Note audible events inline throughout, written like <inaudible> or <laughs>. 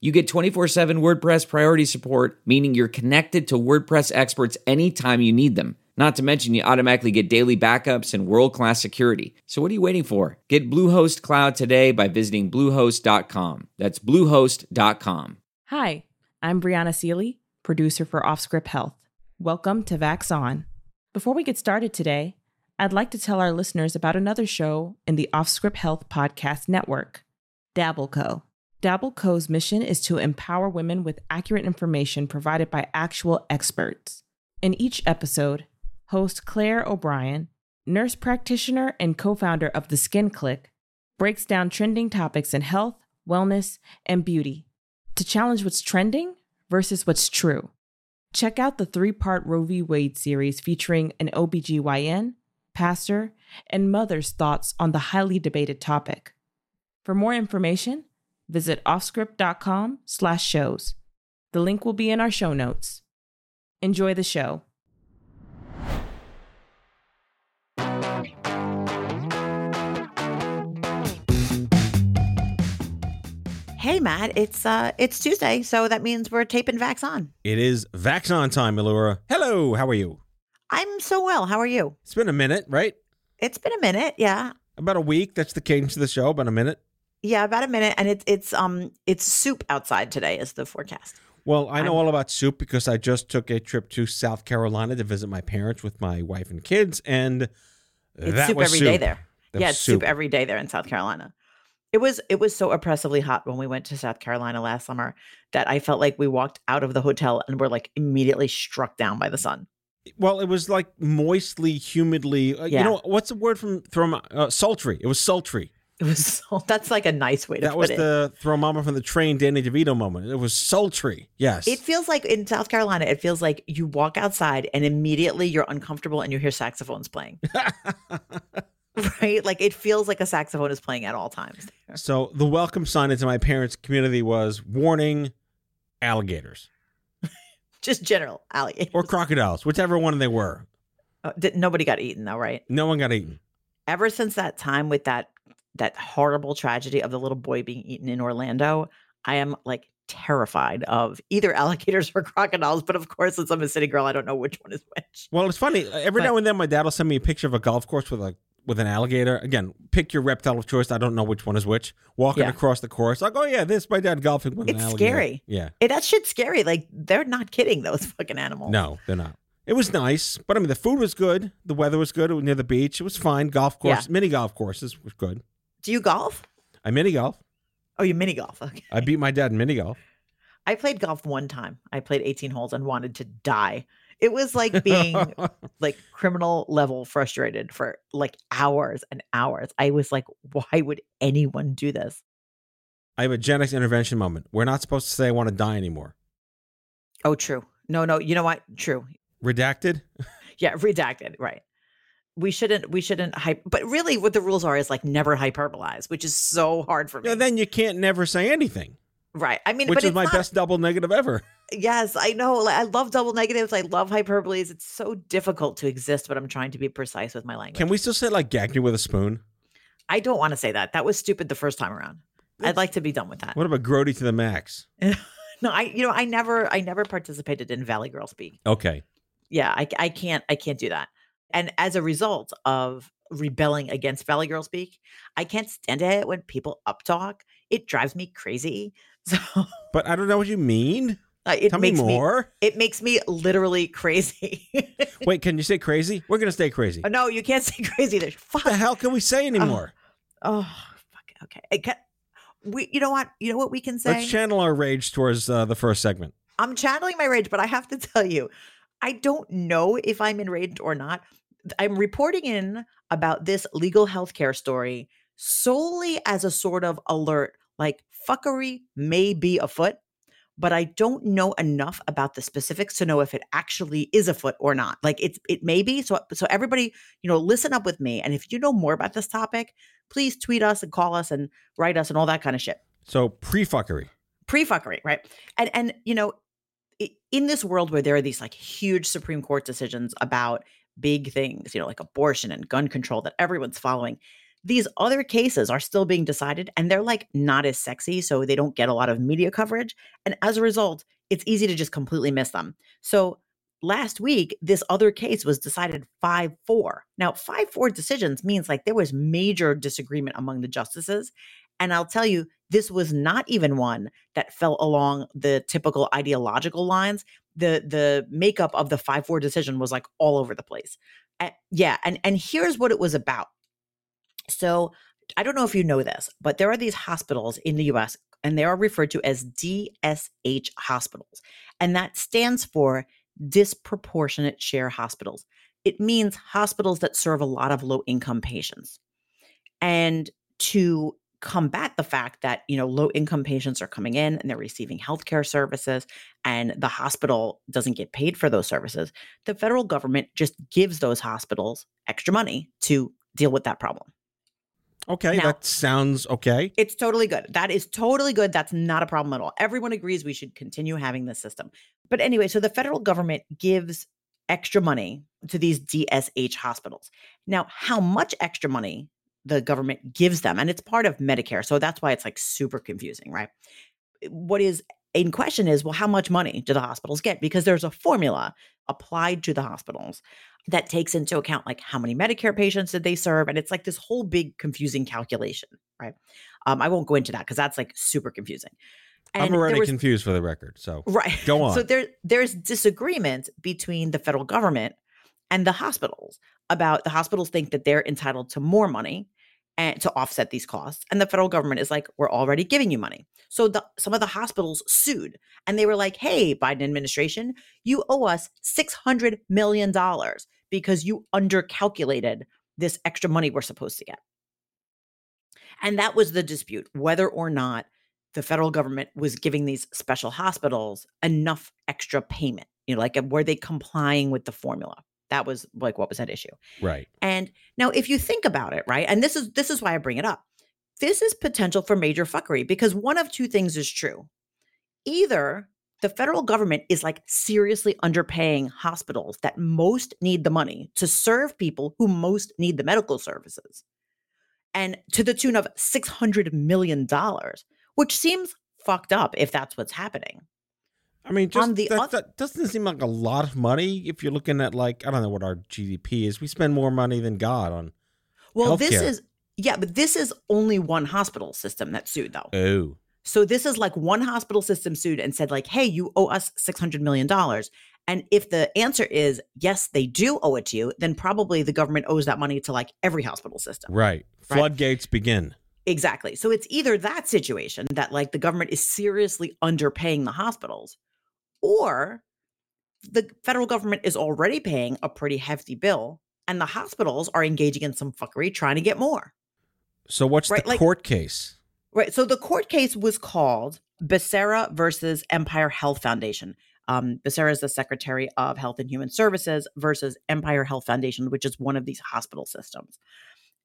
you get 24 7 WordPress priority support, meaning you're connected to WordPress experts anytime you need them. Not to mention, you automatically get daily backups and world class security. So, what are you waiting for? Get Bluehost Cloud today by visiting Bluehost.com. That's Bluehost.com. Hi, I'm Brianna Seely, producer for Offscript Health. Welcome to Vax On. Before we get started today, I'd like to tell our listeners about another show in the Offscript Health Podcast Network, Dabbleco. Dabbleco's mission is to empower women with accurate information provided by actual experts. In each episode, host Claire O'Brien, nurse practitioner and co founder of The Skin Click, breaks down trending topics in health, wellness, and beauty to challenge what's trending versus what's true. Check out the three part Roe v. Wade series featuring an OBGYN, pastor, and mother's thoughts on the highly debated topic. For more information, visit offscript.com slash shows. The link will be in our show notes. Enjoy the show. Hey Matt, it's uh it's Tuesday, so that means we're taping Vax on. It is Vaxon time, Elura. Hello, how are you? I'm so well. How are you? It's been a minute, right? It's been a minute, yeah. About a week. That's the cadence of the show. About a minute. Yeah, about a minute. And it's it's um it's soup outside today is the forecast. Well, I know I'm- all about soup because I just took a trip to South Carolina to visit my parents with my wife and kids, and It's soup every soup. day there. That yeah, it's soup every day there in South Carolina. It was it was so oppressively hot when we went to South Carolina last summer that I felt like we walked out of the hotel and were like immediately struck down by the sun. Well, it was like moistly, humidly. Uh, Yeah. You know what's the word from from uh, sultry? It was sultry. It was <laughs> so that's like a nice way to That was it. the throw mama from the train, Danny DeVito moment. It was sultry. Yes. It feels like in South Carolina, it feels like you walk outside and immediately you're uncomfortable and you hear saxophones playing. <laughs> right? Like it feels like a saxophone is playing at all times. so the welcome sign into my parents' community was warning alligators <laughs> Just general alligators. or crocodiles, whichever one they were. Uh, did- nobody got eaten though, right? No one got eaten. Ever since that time with that that horrible tragedy of the little boy being eaten in Orlando, I am like terrified of either alligators or <laughs> crocodiles. But of course, since I'm a city girl, I don't know which one is which. Well, it's funny. Every But- now and then, my dad will send me a picture of a golf course with a with an alligator. Again, pick your reptile of choice. I don't know which one is which. Walking Yeah. across the course, like, oh yeah, this my dad golfing with an It's alligator. scary. Yeah. It, that shit's scary. Like they're not kidding those <laughs> fucking animals. No, they're not. It was nice, but I mean, the food was good. The weather was good. It was near the beach. It was fine. Golf course, mini golf courses was good. Do you golf? I mini golf. Oh, you mini golf. Okay. I beat my dad in mini golf. I played golf one time. I played 18 holes and wanted to die. It was like being <laughs> like criminal level frustrated for like hours and hours. I was like, why would anyone do this? I have a Gen X intervention moment. We're not supposed to say I want to die anymore. Oh, true. No, no. You know what? True. Redacted. Yeah, <laughs> redacted. Right. We shouldn't. We shouldn't hype. But really, what the rules are is like never hyperbolize, which is so hard for me. Yeah, then you can't never say anything, right. I mean, which but is it's my not- best double negative ever. <laughs> Yes, I know. Like, I love double negatives. I love hyperboles. It's so difficult to exist, but I'm trying to be precise with my language. Can we still say like gag me with a spoon? I don't want to say that. That was stupid the first time around. I'd like to be done with that. What about grody to the max? <laughs> No, I you know I never I never participated in Valley Girl Speak. Okay. Yeah, I I can't I can't do that. And as a result of rebelling against Valley Girl Speak, I can't stand it when people uptalk. It drives me crazy. <laughs> So But I don't know what you mean. uh, it Tell me makes me, more. it makes me literally crazy. <laughs> Wait, can you say crazy? We're gonna stay crazy. Oh, no, you can't say <laughs> crazy. There's fuck. What the hell can we say anymore? Oh, fuck. Okay. I ca- we, you know what? You know what we can say? Let's channel our rage towards uh, the first segment. I'm channeling my rage, but I have to tell you, I don't know if I'm enraged or not. I'm reporting in about this legal healthcare story solely as a sort of alert like fuckery may be afoot but I don't know enough about the specifics to know if it actually is afoot or not. Like it's it may be. So so everybody, you know, listen up with me. And if you know more about this topic, please tweet us and call us and write us and all that kind of shit. So pre-fuckery. Pre-fuckery, right? And and you know, in this world where there are these like huge Supreme Court decisions about big things, you know, like abortion and gun control that everyone's following, these other cases are still being decided and they're like not as sexy, so they don't get a lot of media coverage. And as a result, it's easy to just completely miss them. So last week, this other case was decided 5 4. Now, 5 4 decisions means like there was major disagreement among the justices. And I'll tell you, this was not even one that fell along the typical ideological lines. The the makeup of the 5-4 decision was like all over the place. Yeah, and and here's what it was about. So I don't know if you know this, but there are these hospitals in the US and they are referred to as DSH hospitals. And that stands for disproportionate share hospitals. It means hospitals that serve a lot of low income patients. And to combat the fact that you know low income patients are coming in and they're receiving healthcare services and the hospital doesn't get paid for those services the federal government just gives those hospitals extra money to deal with that problem Okay, now, that sounds okay. It's totally good. That is totally good. That's not a problem at all. Everyone agrees we should continue having this system. But anyway, so the federal government gives extra money to these DSH hospitals. Now, how much extra money the government gives them, and it's part of Medicare. So that's why it's like super confusing, right? What is in question is well, how much money do the hospitals get? Because there's a formula applied to the hospitals that takes into account like how many Medicare patients did they serve, and it's like this whole big confusing calculation, right? Um, I won't go into that because that's like super confusing. And I'm already was, confused for the record, so right. Go <laughs> on. So there, there's disagreement between the federal government and the hospitals about the hospitals think that they're entitled to more money and to offset these costs. And the federal government is like, we're already giving you money. So the, some of the hospitals sued and they were like, hey, Biden administration, you owe us $600 million because you undercalculated this extra money we're supposed to get. And that was the dispute, whether or not the federal government was giving these special hospitals enough extra payment. You know, like were they complying with the formula? That was like what was at issue. Right. And now if you think about it, right? And this is this is why I bring it up. This is potential for major fuckery because one of two things is true. Either the federal government is like seriously underpaying hospitals that most need the money to serve people who most need the medical services. And to the tune of $600 million, which seems fucked up if that's what's happening. I mean, just that, that doesn't seem like a lot of money if you're looking at like I don't know what our GDP is. We spend more money than God on. Well, healthcare. this is yeah, but this is only one hospital system that sued though. Oh. So this is like one hospital system sued and said like, "Hey, you owe us 600 million dollars." And if the answer is yes, they do owe it to you, then probably the government owes that money to like every hospital system. Right. right? Floodgates begin. Exactly. So it's either that situation that like the government is seriously underpaying the hospitals or the federal government is already paying a pretty hefty bill and the hospitals are engaging in some fuckery trying to get more. So what's right? the like, court case? Right. So the court case was called Becerra versus Empire Health Foundation. Um, Becerra is the Secretary of Health and Human Services versus Empire Health Foundation, which is one of these hospital systems.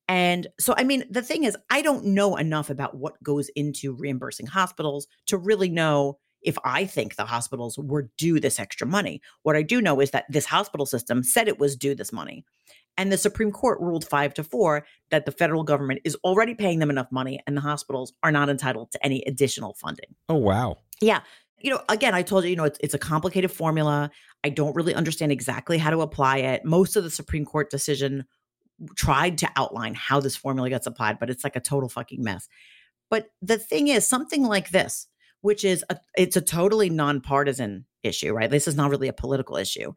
And so, I mean, the thing is, I don't know enough about what goes into reimbursing hospitals to really know if I think the hospitals were due this extra money. What I do know is that this hospital system said it was due this money. And the Supreme Court ruled five to four that the federal government is already paying them enough money and the hospitals are not entitled to any additional funding. Oh, wow. Yeah. You know, again, I told you, you know, it's, it's a complicated formula. I don't really understand exactly how to apply it. Most of the Supreme Court decision tried to outline how this formula gets applied, but it's like a total fucking mess. But the thing is, something like this, which is a, it's a totally nonpartisan issue, right? This is not really a political issue.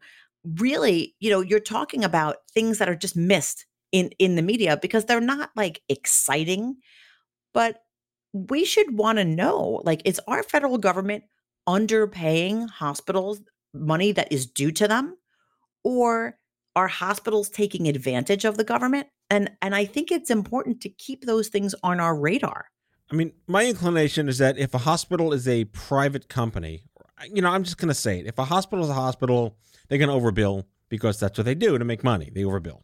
Really, you know, you're talking about things that are just missed in in the media because they're not like exciting, but we should want to know like is our federal government underpaying hospitals money that is due to them or are hospitals taking advantage of the government And and I think it's important to keep those things on our radar. I mean, my inclination is that if a hospital is a private company, you know, I'm just going to say it. If a hospital is a hospital, they're going to overbill because that's what they do to make money. They overbill.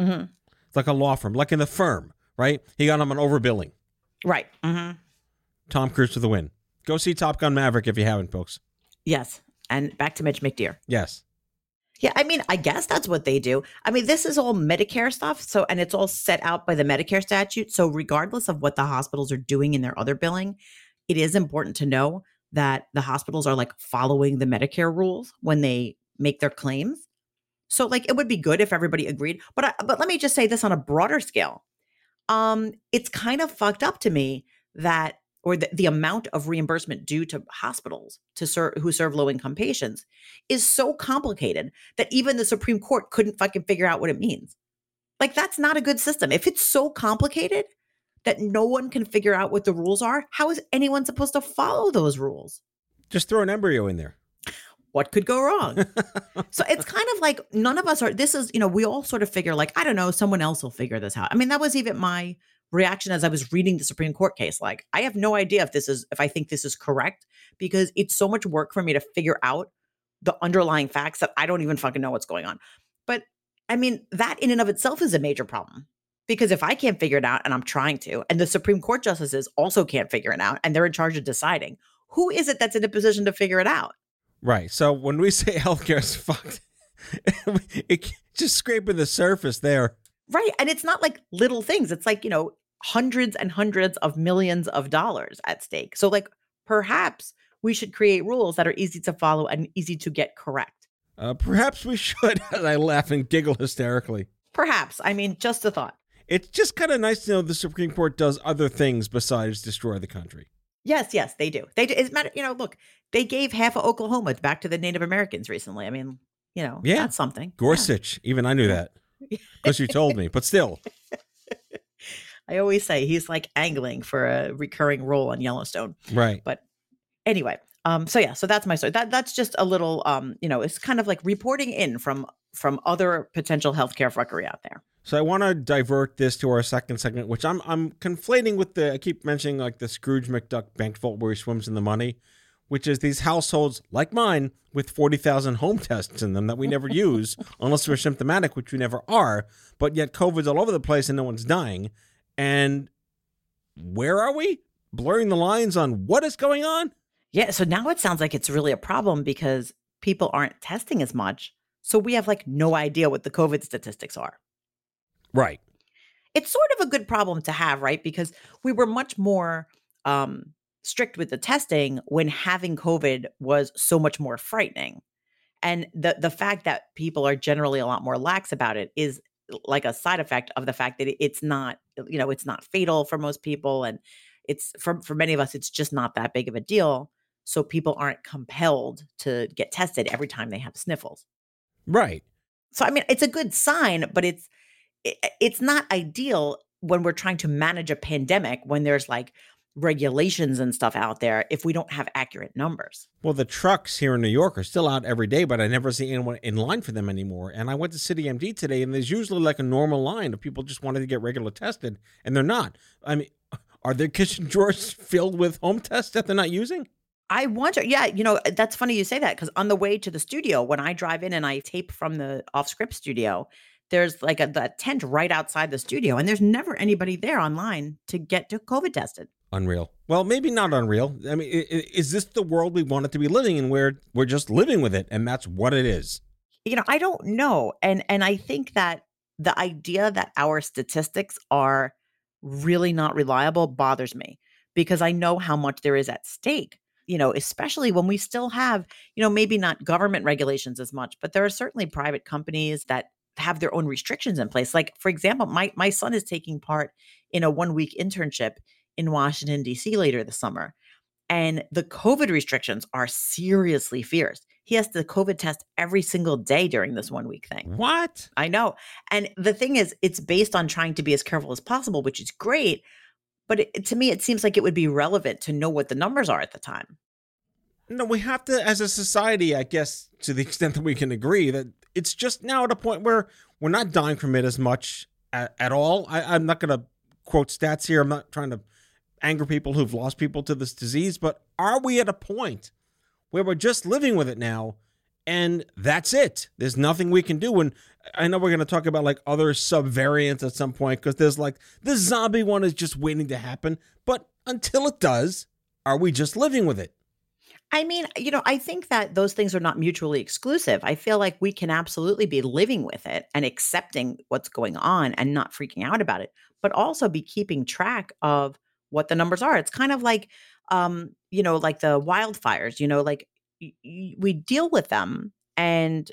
Mm-hmm. It's like a law firm, like in the firm, right? He got him on overbilling. Right. Mm-hmm. Tom Cruise for the win. Go see Top Gun Maverick if you haven't, folks. Yes. And back to Mitch McDeere. Yes. Yeah, I mean, I guess that's what they do. I mean, this is all Medicare stuff. So, and it's all set out by the Medicare statute. So, regardless of what the hospitals are doing in their other billing, it is important to know that the hospitals are like following the Medicare rules when they make their claims. So, like, it would be good if everybody agreed. But, I, but let me just say this on a broader scale. Um, it's kind of fucked up to me that or the, the amount of reimbursement due to hospitals to serve who serve low income patients is so complicated that even the Supreme Court couldn't fucking figure out what it means. Like that's not a good system. If it's so complicated that no one can figure out what the rules are, how is anyone supposed to follow those rules? Just throw an embryo in there. What could go wrong? <laughs> so it's kind of like none of us are this is, you know, we all sort of figure like I don't know, someone else will figure this out. I mean, that was even my reaction as I was reading the Supreme Court case. Like, I have no idea if this is, if I think this is correct, because it's so much work for me to figure out the underlying facts that I don't even fucking know what's going on. But I mean, that in and of itself is a major problem. Because if I can't figure it out and I'm trying to, and the Supreme Court justices also can't figure it out and they're in charge of deciding, who is it that's in a position to figure it out? Right. So when we <laughs> say healthcare is fucked, <laughs> it just scraping the surface there. Right. And it's not like little things. It's like, you know, hundreds and hundreds of millions of dollars at stake. So, like, perhaps we should create rules that are easy to follow and easy to get correct. Uh, perhaps we should. <laughs> As I laugh and giggle hysterically. Perhaps. I mean, just a thought. It's just kind of nice to know the Supreme Court does other things besides destroy the country. Yes, yes, they do. They do. It's matter. You know, look, they gave half of Oklahoma back to the Native Americans recently. I mean, you know, yeah, that's something. Gorsuch. Yeah. Even I knew that <laughs> because you told me. But still. I always say he's like angling for a recurring role on Yellowstone. Right. But anyway, um, so yeah, so that's my story. That that's just a little um, you know, it's kind of like reporting in from from other potential healthcare fuckery out there. So I want to divert this to our second segment, which I'm I'm conflating with the I keep mentioning like the Scrooge McDuck bank vault where he swims in the money, which is these households like mine with forty thousand home tests in them that we never use <laughs> unless we're symptomatic, which we never are. But yet COVID's all over the place and no one's dying. And where are we? Blurring the lines on what is going on? Yeah. So now it sounds like it's really a problem because people aren't testing as much. So we have like no idea what the COVID statistics are. Right. It's sort of a good problem to have, right? Because we were much more um, strict with the testing when having COVID was so much more frightening. And the the fact that people are generally a lot more lax about it is like a side effect of the fact that it's not you know it's not fatal for most people and it's for for many of us it's just not that big of a deal so people aren't compelled to get tested every time they have sniffles. Right. So i mean it's a good sign but it's it, it's not ideal when we're trying to manage a pandemic when there's like regulations and stuff out there if we don't have accurate numbers. Well, the trucks here in New York are still out every day, but I never see anyone in line for them anymore. And I went to City MD today, and there's usually like a normal line of people just wanting to get regular tested, and they're not. I mean, <laughs> are their kitchen drawers filled with home tests that they're not using? I wonder. Yeah, you know, that's funny you say that because on the way to the studio, when I drive in and I tape from the off script studio, there's like a, a tent right outside the studio, and there's never anybody there online to get to COVID tested. Unreal. Well, maybe not unreal. I mean, is this the world we wanted to be living in where we're just living with it and that's what it is? You know, I don't know. And and I think that the idea that our statistics are really not reliable bothers me because I know how much there is at stake. You know, especially when we still have, you know, maybe not government regulations as much, but there are certainly private companies that have their own restrictions in place. Like, for example, my my son is taking part in a one week internship in Washington, D.C. later this summer. And the COVID restrictions are seriously fierce. He has to COVID test every single day during this one week thing. What? I know. And the thing is, it's based on trying to be as careful as possible, which is great. But it, to me, it seems like it would be relevant to know what the numbers are at the time. No, we have to, as a society, I guess, to the <laughs> extent that we can agree, that it's just now at a point where we're not dying from it as much at, at all. I, I'm not going to quote stats here. I'm not trying to anger people who've lost people to this disease, but are we at a point where we're just living with it now and that's it? There's nothing we can do. And I know we're going to talk about like other subvariants at some point because there's like the zombie one is just waiting to happen. But until it does, are we just living with it? I mean, you know, I think that those things are not mutually exclusive. I feel like we can absolutely be living with it and accepting what's going on and not freaking out about it, but also be keeping track of what the numbers are. It's kind of like, um, you know, like the wildfires, you know, like y- y- we deal with them and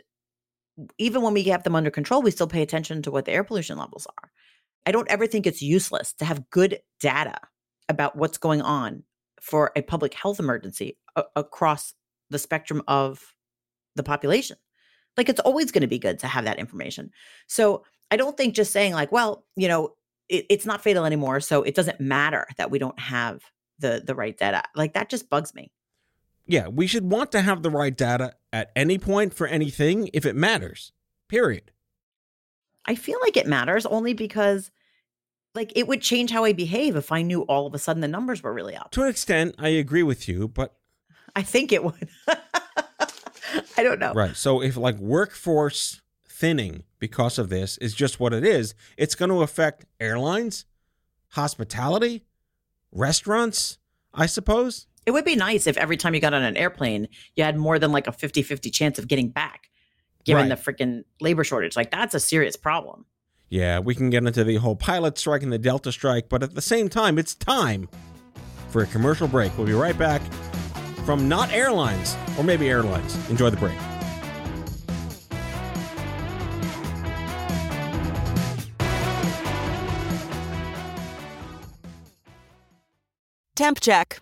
even when we have them under control, we still pay attention to what the air pollution levels are. I don't ever think it's useless to have good data about what's going on for a public health emergency a- across the spectrum of the population. Like it's always going to be good to have that information. So I don't think just saying like, well, you know, it, it's not fatal anymore, so it doesn't matter that we don't have the the right data. Like that just bugs me. Yeah, we should want to have the right data at any point for anything if it matters. Period. I feel like it matters only because like it would change how I behave if I knew all of a sudden the numbers were really up. To an extent, I agree with you, but I think it would. <laughs> I don't know. right. So if like workforce thinning because of this is just what it is, it's going to affect airlines, hospitality, restaurants, I suppose. It would be nice if every time you got on an airplane, you had more than like a 50 50 chance of getting back, given Right. the freaking labor shortage. Like, that's a serious problem. Yeah, we can get into the whole pilot strike and the Delta strike, but at the same time, it's time for a commercial break. We'll be right back from not airlines, or maybe airlines. Enjoy the break. Temp check.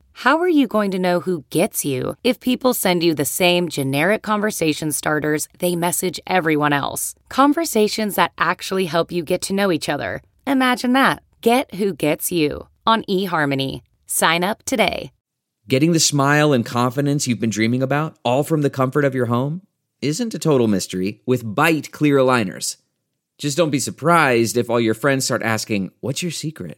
How are you going to know who gets you if people send you the same generic conversation starters they message everyone else? Conversations that actually help you get to know each other. Imagine that. Get who gets you on eHarmony. Sign up today. Getting the smile and confidence you've been dreaming about, all from the comfort of your home, isn't a total mystery with Byte Clear Aligners. Just don't be surprised if all your friends start asking, What's your secret?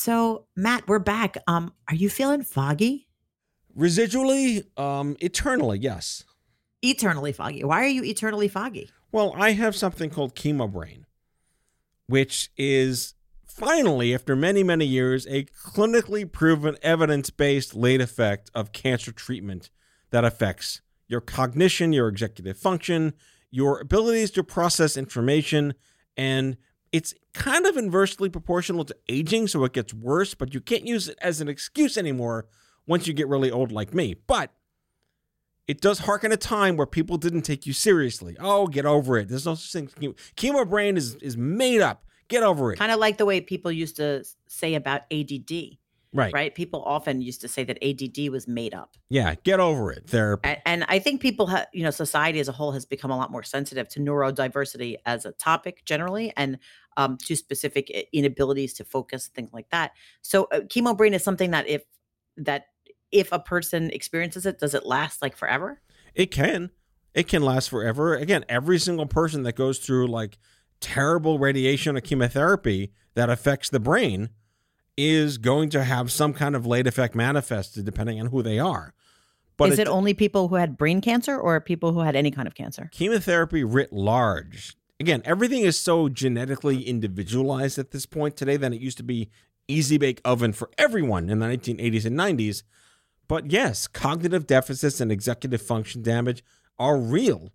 So, Matt, we're back. Um, are you feeling foggy? Residually, um, eternally, yes. Eternally foggy. Why are you eternally foggy? Well, I have something called chemo brain, which is finally, after many, many years, a clinically proven evidence based late effect of cancer treatment that affects your cognition, your executive function, your abilities to process information, and it's kind of inversely proportional to aging, so it gets worse, but you can't use it as an excuse anymore once you get really old like me. But it does harken a time where people didn't take you seriously. Oh, get over it. There's no such thing. Chemo- Chemo brain is is made up. Get over it. Kind of like the way people used to say about ADD, right. right? People often used to say that ADD was made up. Yeah. Get over it. They're And, and I think people have, you know, society as a whole has become a lot more sensitive to neurodiversity as a topic generally and um, to specific inabilities to focus, things like that. So, uh, chemo brain is something that if that if a person experiences it, does it last like forever? It can. It can last forever. Again, every single person that goes through like terrible radiation or chemotherapy that affects the brain is going to have some kind of late effect manifested depending on who they are. But is it, it only people who had brain cancer or people who had any kind of cancer? Chemotherapy writ large. Again, everything is so genetically individualized at this point today than it used to be easy bake oven for everyone in the 1980s and 90s. But yes, cognitive deficits and executive function damage are real.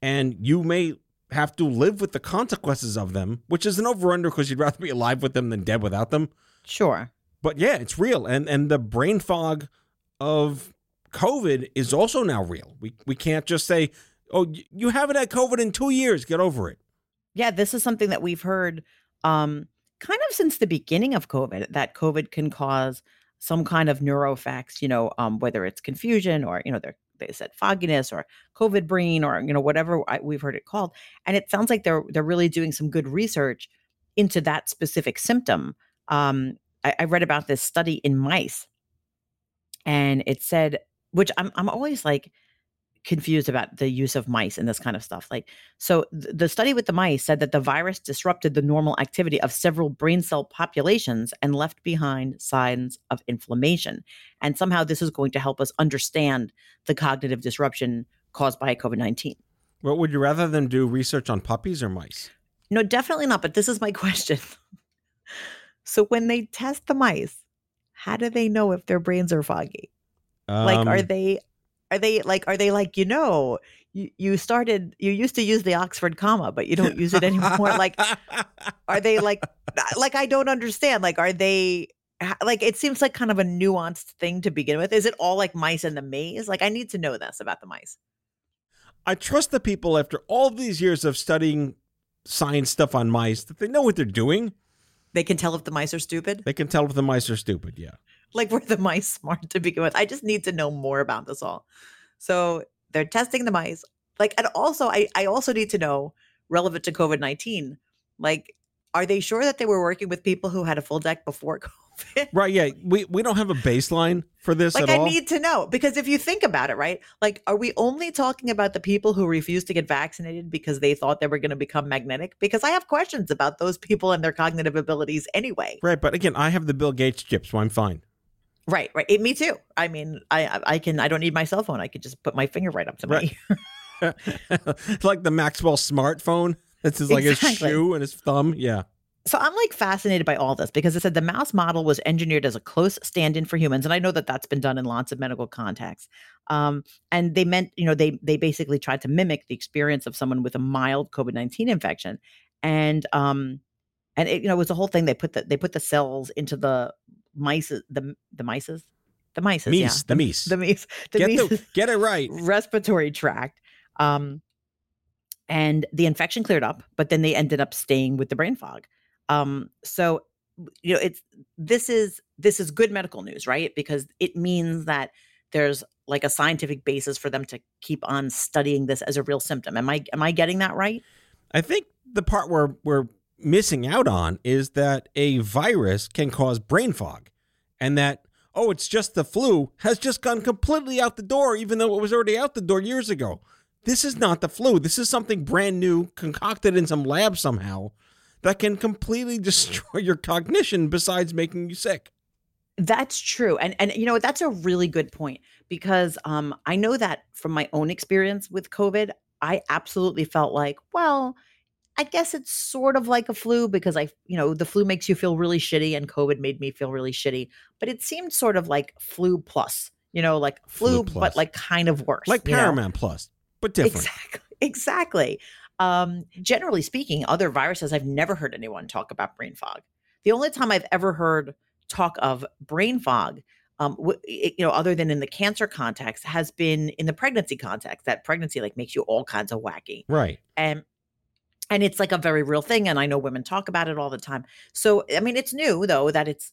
And you may have to live with the consequences of them, which is an over under because you'd rather be alive with them than dead without them. Sure. But yeah, it's real. And and the brain fog of COVID is also now real. We we can't just say, "Oh, you haven't had COVID in 2 years, get over it." Yeah, this is something that we've heard um kind of since the beginning of COVID that COVID can cause some kind of neuro effects, you know, um, whether it's confusion or, you know, they're they said fogginess or COVID brain or you know whatever we've heard it called. And it sounds like they're they're really doing some good research into that specific symptom. Um, I, I read about this study in mice, and it said, which I'm I'm always like confused about the use of mice and this kind of stuff. Like, so th- the study with the mice said that the virus disrupted the normal activity of several brain cell populations and left behind signs of inflammation. And somehow this is going to help us understand the cognitive disruption caused by COVID 19. Well, would you rather them do research on puppies or mice? No, definitely not. But this is my <laughs> question. So when they test the mice, how do they know if their brains are foggy? Um, like, are um, they are they like are they like you know you, you started you used to use the oxford comma but you don't use it anymore? Like are they like <laughs> like i don't understand. Like are they like it seems like kind of a nuanced thing to begin with. Is it all like mice in the maze? Like i need to know this about the mice. I trust the people after all these years of studying science stuff on mice that they know what they're doing they can tell if the mice are stupid they can tell if the mice are stupid yeah like were the <laughs> mice smart to begin with? I just need to know more about this all. So they're testing the mice. Like, and also I, I also need to know relevant to COVID 19, like, are they sure that they were working with people who had a full deck before <laughs> COVID? <laughs> Right. Yeah. We we don't have a baseline for this like I all. need to know because if you think about it, right? Like, are we only talking about the people who refused to get vaccinated because they thought they were going to become magnetic? Because I have questions about those people and their cognitive abilities anyway. Right. But again, I have the Bill Gates chip, so I'm fine. Right, right. It, me too. I mean, I I can I don't need my cell phone. I could just put my finger right up to right. my <laughs> like the Maxwell smartphone. This is like exactly. his shoe and his thumb. Yeah. So I'm like fascinated by all this because it said the mouse model was engineered as a close stand-in for humans, and I know that that's been done in lots of medical contexts. Um, and they meant, you know, they they basically tried to mimic the experience of someone with a mild COVID-19 infection, and um, and it, you know, it was a whole thing. They put the they put the cells into the mice the the mices the mice meese, yeah the meese the meese the get, meese, the, get it right respiratory tract um and the infection cleared up but then they ended up staying with the brain fog um so you know it's this is this is good medical news right? Because it means that there's like a scientific basis for them to keep on studying this as a real symptom. Am i am i getting that right? I think the part where we're missing out on is that a virus can cause brain fog and that oh it's just the flu has just gone completely out the door even though it was already out the door years ago. This is not the flu. This is something brand new concocted in some lab somehow that can completely <laughs> destroy your cognition besides making you sick that's true and and you know that's a really good point because um i know that from my own experience with covid i absolutely felt like well I guess it's sort of like a flu because I, you know, the flu makes you feel really shitty and COVID made me feel really shitty. But it seemed sort of like flu plus, you know, like flu, flu but like kind of worse. Like Paramount know? plus, but different. Exactly. <laughs> Exactly. Um, generally speaking, other viruses, I've never heard anyone talk about brain fog. The only time I've ever heard talk of brain fog um, you know, other than in the cancer context, has been in the pregnancy context. That pregnancy like makes you all kinds of wacky, right? And and it's like a very real thing and i know women talk about it all the time so i mean it's new though that it's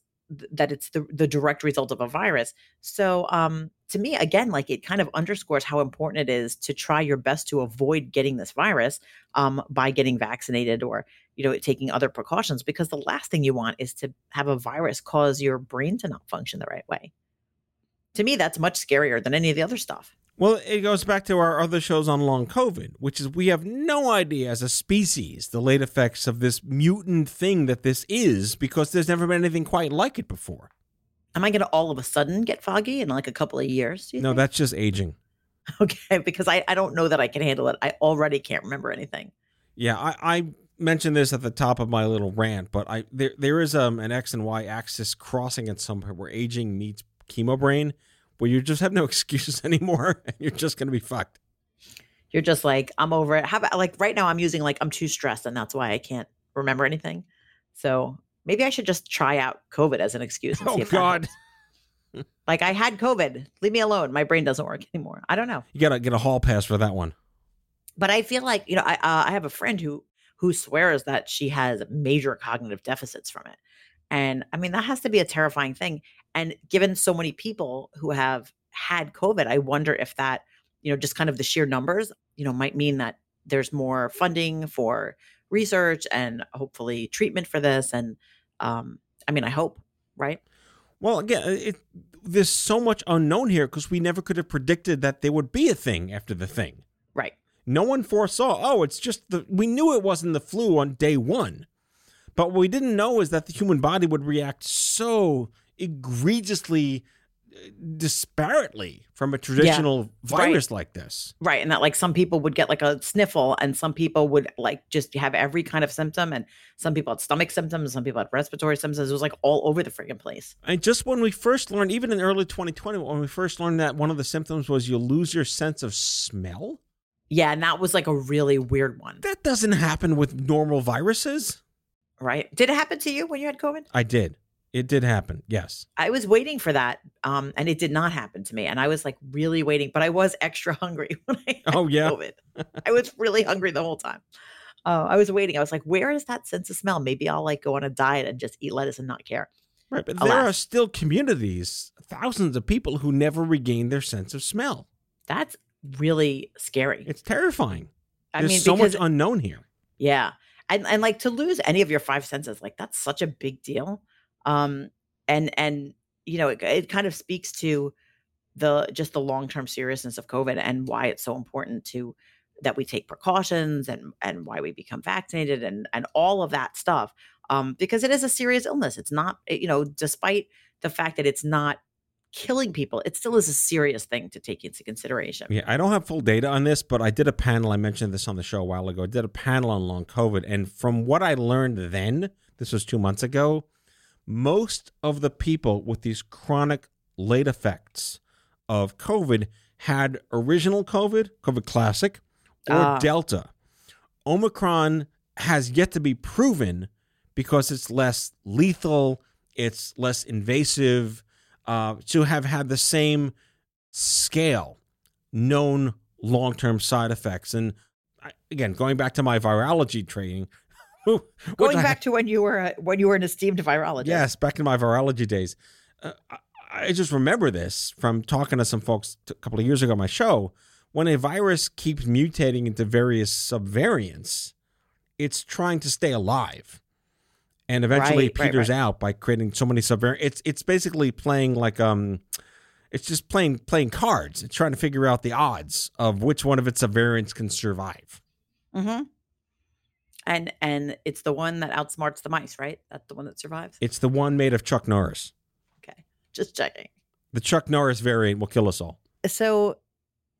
that it's the, the direct result of a virus so um to me again like it kind of underscores how important it is to try your best to avoid getting this virus um by getting vaccinated or you know taking other precautions because the last thing you want is to have a virus cause your brain to not function the right way To me, that's much scarier than any of the other stuff. Well, it goes back to our other shows on long COVID, which is we have no idea as a species the late effects of this mutant thing that this is because there's never been anything quite like it before. Am I going to all of a sudden get foggy in like a couple of years? do you No, think? that's just aging. <laughs> okay. Because I, I don't know that I can handle it. I already can't remember anything. Yeah, I, I mentioned this at the top of my little rant, but I there there is um an X and Y axis crossing at some point where aging meets chemo brain, where you just have no <laughs> excuses anymore and you're just gonna be fucked. You're just like, I'm over it. How about like right now I'm using like I'm too stressed and that's why I can't remember anything. So maybe I should just try out COVID as an excuse. Oh God. <laughs> Like I had COVID. Leave me alone. My brain doesn't work anymore. I don't know. you gotta get a hall pass for that one. but I feel like you know I uh, I have a friend who who swears that she has major cognitive deficits from it, and I mean that has to be a terrifying thing. And given so many people who have had COVID, I wonder if that you know just kind of the sheer numbers you know might mean that there's more funding for research and hopefully treatment for this. And um, I mean I hope right. Well, again, it, there's so much unknown here because we never could have predicted that there would be a thing after the thing. Right. No one foresaw, oh, it's just the. We knew it wasn't the flu on day one. But what we didn't know is that the human body would react so egregiously uh, disparately from a traditional virus like this. Right. And that like some people would get like a sniffle and some people would like just have every kind of symptom and some people had stomach symptoms, some people had respiratory symptoms. It was like all over the freaking place. And just when we first learned, even in early 2020, when we first learned that one of the symptoms was you lose your sense of smell, Yeah, and that was like a really weird one. that doesn't happen with normal viruses. Right. Did it happen to you when you had COVID? I did. It did happen. Yes. I was waiting for that. Um, and it did not happen to me. And I was like really waiting, but I was extra <laughs> hungry when I had Oh, yeah. COVID. I was really hungry the whole time. Uh, I was waiting. I was like, where is that sense of smell? Maybe I'll like go on a diet and just eat lettuce and not care. Right. But there are still communities, thousands of people who never regain their sense of smell. That's really scary. It's terrifying. I There's mean, so because much unknown here. Yeah. And and like to lose any of your five senses, like that's such a big deal. Um and and you know, it, it kind of speaks to the just the long-term seriousness of COVID and why it's so important to that we take precautions and and why we become vaccinated and and all of that stuff. Um because it is a serious illness. It's not you know, despite the fact that it's not killing people, it still is a serious thing to take into consideration. Yeah, I don't have full data on this, but I did a panel. I mentioned this on the show a while ago. I did a panel on long COVID. And from what I learned then, this was two months ago, most of the people with these chronic late effects of COVID had original COVID, COVID classic, or Ah. Delta. Omicron has yet to be proven because it's less lethal, it's less invasive, uh, to have had the same scale known long term side effects. And I, again, going back to my virology training, Going I- back to when you were a, when you were an esteemed virologist. Yes, back in my virology days. Uh, I, I just remember this from talking to some folks a couple of years ago on my show. When a virus keeps mutating into various subvariants, it's trying to stay alive. And eventually Right, it right, peters right. out by creating so many subvariants. It's it's basically playing like um it's just playing playing cards. It's trying to figure out the odds of which one of its subvariants can survive. Mm-hmm. And and it's the one that outsmarts the mice, right? That's the one that survives. It's the one made of Chuck Norris. Okay, just checking. The Chuck Norris variant will kill us all. So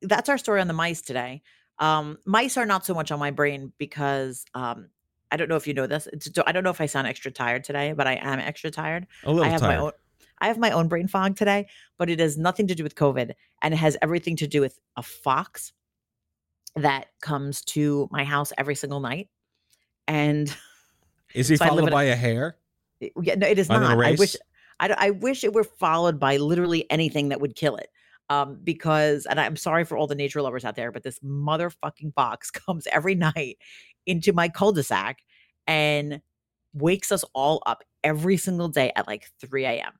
that's our story on the mice today. Um, mice are not so much on my brain because um, I don't know if you know this. It's, I don't know if I sound extra tired today, but I am extra tired. A little I have tired. my own. I have my own brain fog today, but it has nothing to do with COVID, and it has everything to do with a fox that comes to my house every single night, and Is he <laughs> So followed a- by a hare? It- Yeah, no, it is not. I wish? I, I wish it were followed by literally anything that would kill it. Um, because and I'm sorry for all the nature lovers out there, but this motherfucking box <laughs> comes every night into my cul-de-sac and wakes us all up every single day at like 3 a.m.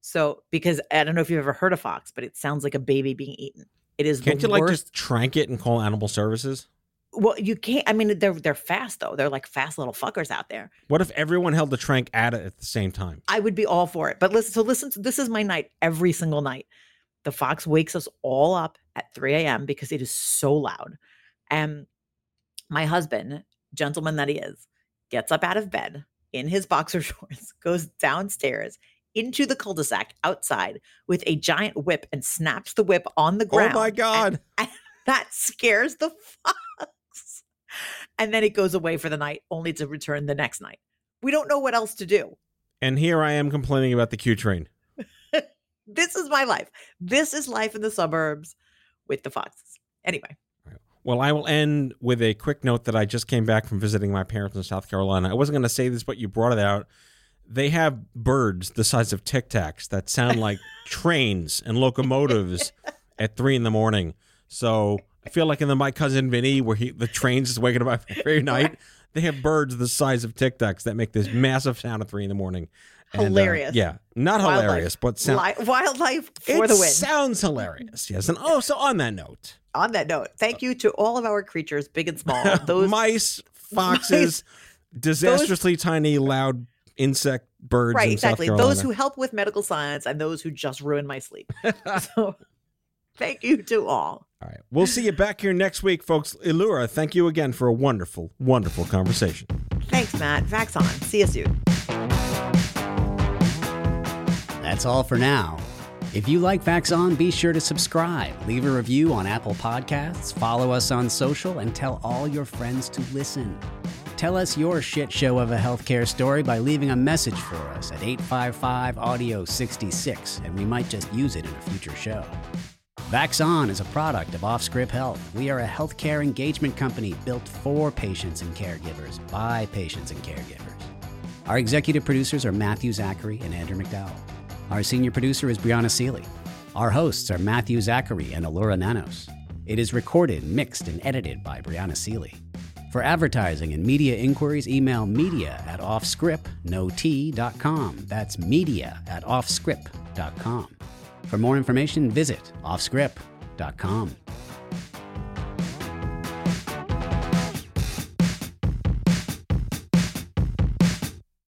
So because I don't know if you've ever heard a fox, but it sounds like a baby being eaten. It is Can't you like just trank it and call animal services? Well, you can't. I mean, they're they're fast though. They're like fast little fuckers out there. What if everyone held the trank at it at the same time? I would be all for it. But listen, so listen, to, this is my night every single night. The fox wakes us all up at 3 a.m. because it is so loud. And my husband, gentleman that he is, gets up out of bed in his boxer <laughs> shorts, goes downstairs into the cul-de-sac outside with a giant whip and snaps the whip on the ground. Oh my and- God. and <laughs> that scares the <laughs> fox. And then it goes away for the night, only to return the next night. We don't know what else to do. And here I am complaining about the Q train. <laughs> This is my life. This is life in the suburbs with the foxes. Anyway, Well, I will end with a quick note that I just came back from visiting my parents in South Carolina. I wasn't going to say this, but you brought it out. They have birds the size of Tic Tacs that sound like <laughs> trains and locomotives <laughs> at three in the morning. So I feel like in the My Cousin Vinny, where he the train's just waking up <laughs> every night, they have birds the size of Tic Tacs that make this massive sound at three in the morning. And, uh, Hilarious. yeah, not Wildlife. hilarious, but sound, Li- wildlife for it the win. sounds hilarious. Yes, and oh, so on that note, On that note, thank you to all of our creatures, big and small. <laughs> Those mice, foxes, <laughs> disastrously tiny, loud insect birds. right, exactly. Those who help with medical science and those who just ruin my sleep. so, thank you to all. All right, we'll see you back here next week, folks. Elura, thank you again for a wonderful, wonderful conversation. Thanks, Matt. Vax on. See you soon. That's all for now. If you like Vax On, be sure to subscribe, leave a review on Apple Podcasts, follow us on social, and tell all your friends to listen. Tell us your shit show of a healthcare story by leaving a message for us at 855 Audio 66, and we might just use it in a future show. Vax On is a product of Offscript Health. We are a healthcare engagement company built for patients and caregivers by patients and caregivers. Our executive producers are Matthew Zachary and Andrew McDowell. Our senior producer is Brianna Seely. Our hosts are Matthew Zachary and Allura Nanos. It is recorded, mixed, and edited by Brianna Seely. For advertising and media inquiries, email media at offscript.com. That's media at offscript.com. For more information, visit offscript.com.